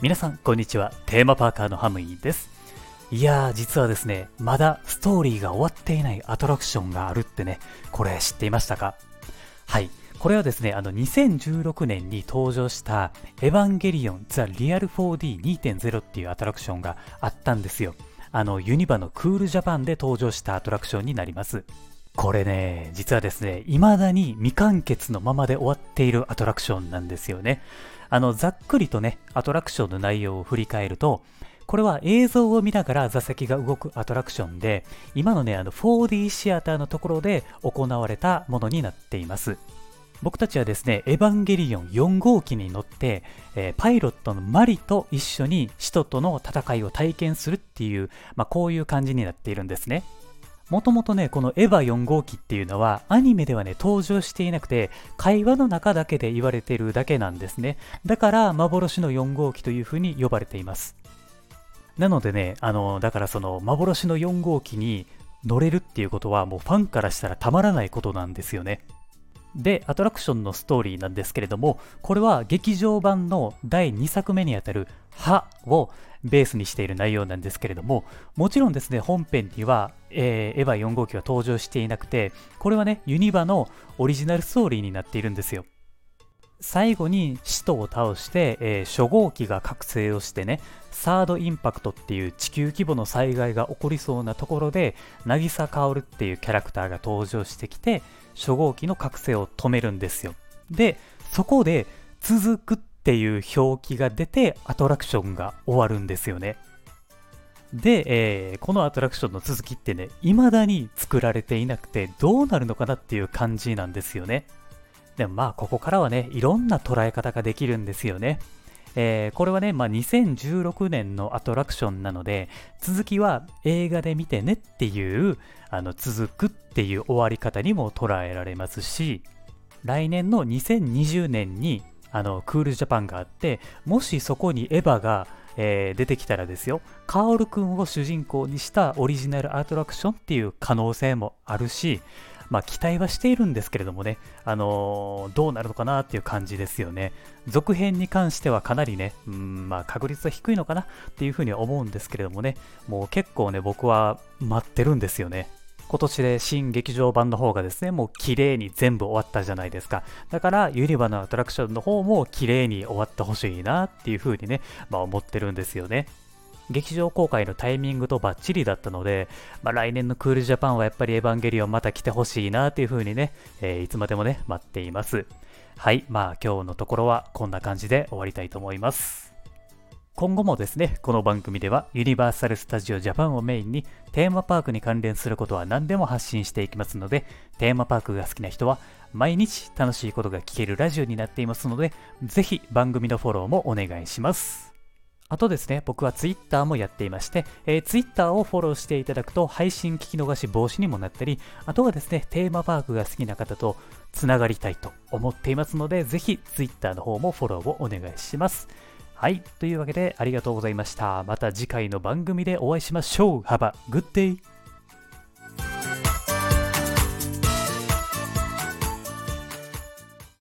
皆さんこんにちはテーマパーカーのハムイですいやー実はですねまだストーリーが終わっていないアトラクションがあるってねこれ知っていましたか？はいこれはですね、あの2016年に登場したエヴァンゲリオンザ・リアル 4D2.0 っていうアトラクションがあったんですよ。あのユニバのクールジャパンで登場したアトラクションになります。これね、実はですね、未だに未完結のままで終わっているアトラクションなんですよね。あの、ざっくりとね、アトラクションの内容を振り返ると、これは映像を見ながら座席が動くアトラクションで、今のね、あの 4D シアターのところで行われたものになっています。僕たちはですね、エヴァンゲリオン4号機に乗って、えー、パイロットのマリと一緒に使徒との戦いを体験するっていう、まあ、こういう感じになっているんですね。もともとね、このエヴァ4号機っていうのはアニメではね、登場していなくて、会話の中だけで言われてるだけなんですね。だから幻の4号機というふうに呼ばれています。なのでね、あの、だからその幻の4号機に乗れるっていうことはもうファンからしたらたまらないことなんですよね。で、アトラクションのストーリーなんですけれども、これは劇場版の第2作目にあたる歯をベースにしている内容なんですけれども、もちろんですね、本編には、えー、エヴァ4号機は登場していなくて、これはね、ユニバのオリジナルストーリーになっているんですよ。最後に使徒を倒して、えー、初号機が覚醒をしてね、サードインパクトっていう地球規模の災害が起こりそうなところで、渚薫っていうキャラクターが登場してきて、初号機の覚醒を止めるんですよ。で、そこで続くっていう表記が出て、アトラクションが終わるんですよね。で、えー、このアトラクションの続きってね、未だに作られていなくて、どうなるのかなっていう感じなんですよね。でもまあ、ここからはね、いろんな捉え方ができるんですよね。えー、これはね、まあ、2016年のアトラクションなので、続きは映画で見てねっていう、あの続くっていう終わり方にも捉えられますし、来年の2020年にあのクールジャパンがあって、もしそこにエヴァが、えー、出てきたらですよ、カオルくんを主人公にしたオリジナルアトラクションっていう可能性もあるし、まあ、期待はしているんですけれどもね、あのー、どうなるのかなっていう感じですよね。続編に関してはかなりね、うんまあ、確率は低いのかなっていうふうに思うんですけれどもね、もう結構ね、僕は待ってるんですよね。今年で新劇場版の方がですね、もう綺麗に全部終わったじゃないですか。だから、ユニバのアトラクションの方も綺麗に終わってほしいなっていうふうにね、まあ思ってるんですよね。劇場公開のタイミングとバッチリだったので、まあ、来年のクールジャパンはやっぱりエヴァンゲリオンまた来てほしいなというふうにね、えー、いつまでもね、待っています。はい、まあ今日のところはこんな感じで終わりたいと思います。今後もですね、この番組ではユニバーサル・スタジオ・ジャパンをメインにテーマパークに関連することは何でも発信していきますので、テーマパークが好きな人は毎日楽しいことが聞けるラジオになっていますので、ぜひ番組のフォローもお願いします。あとですね、僕は Twitter もやっていまして、えー、Twitter をフォローしていただくと配信聞き逃し防止にもなったり、あとはですね、テーマパークが好きな方とつながりたいと思っていますので、ぜひ Twitter の方もフォローをお願いします。はい、というわけでありがとうございました。また次回の番組でお会いしましょう。Have a good day!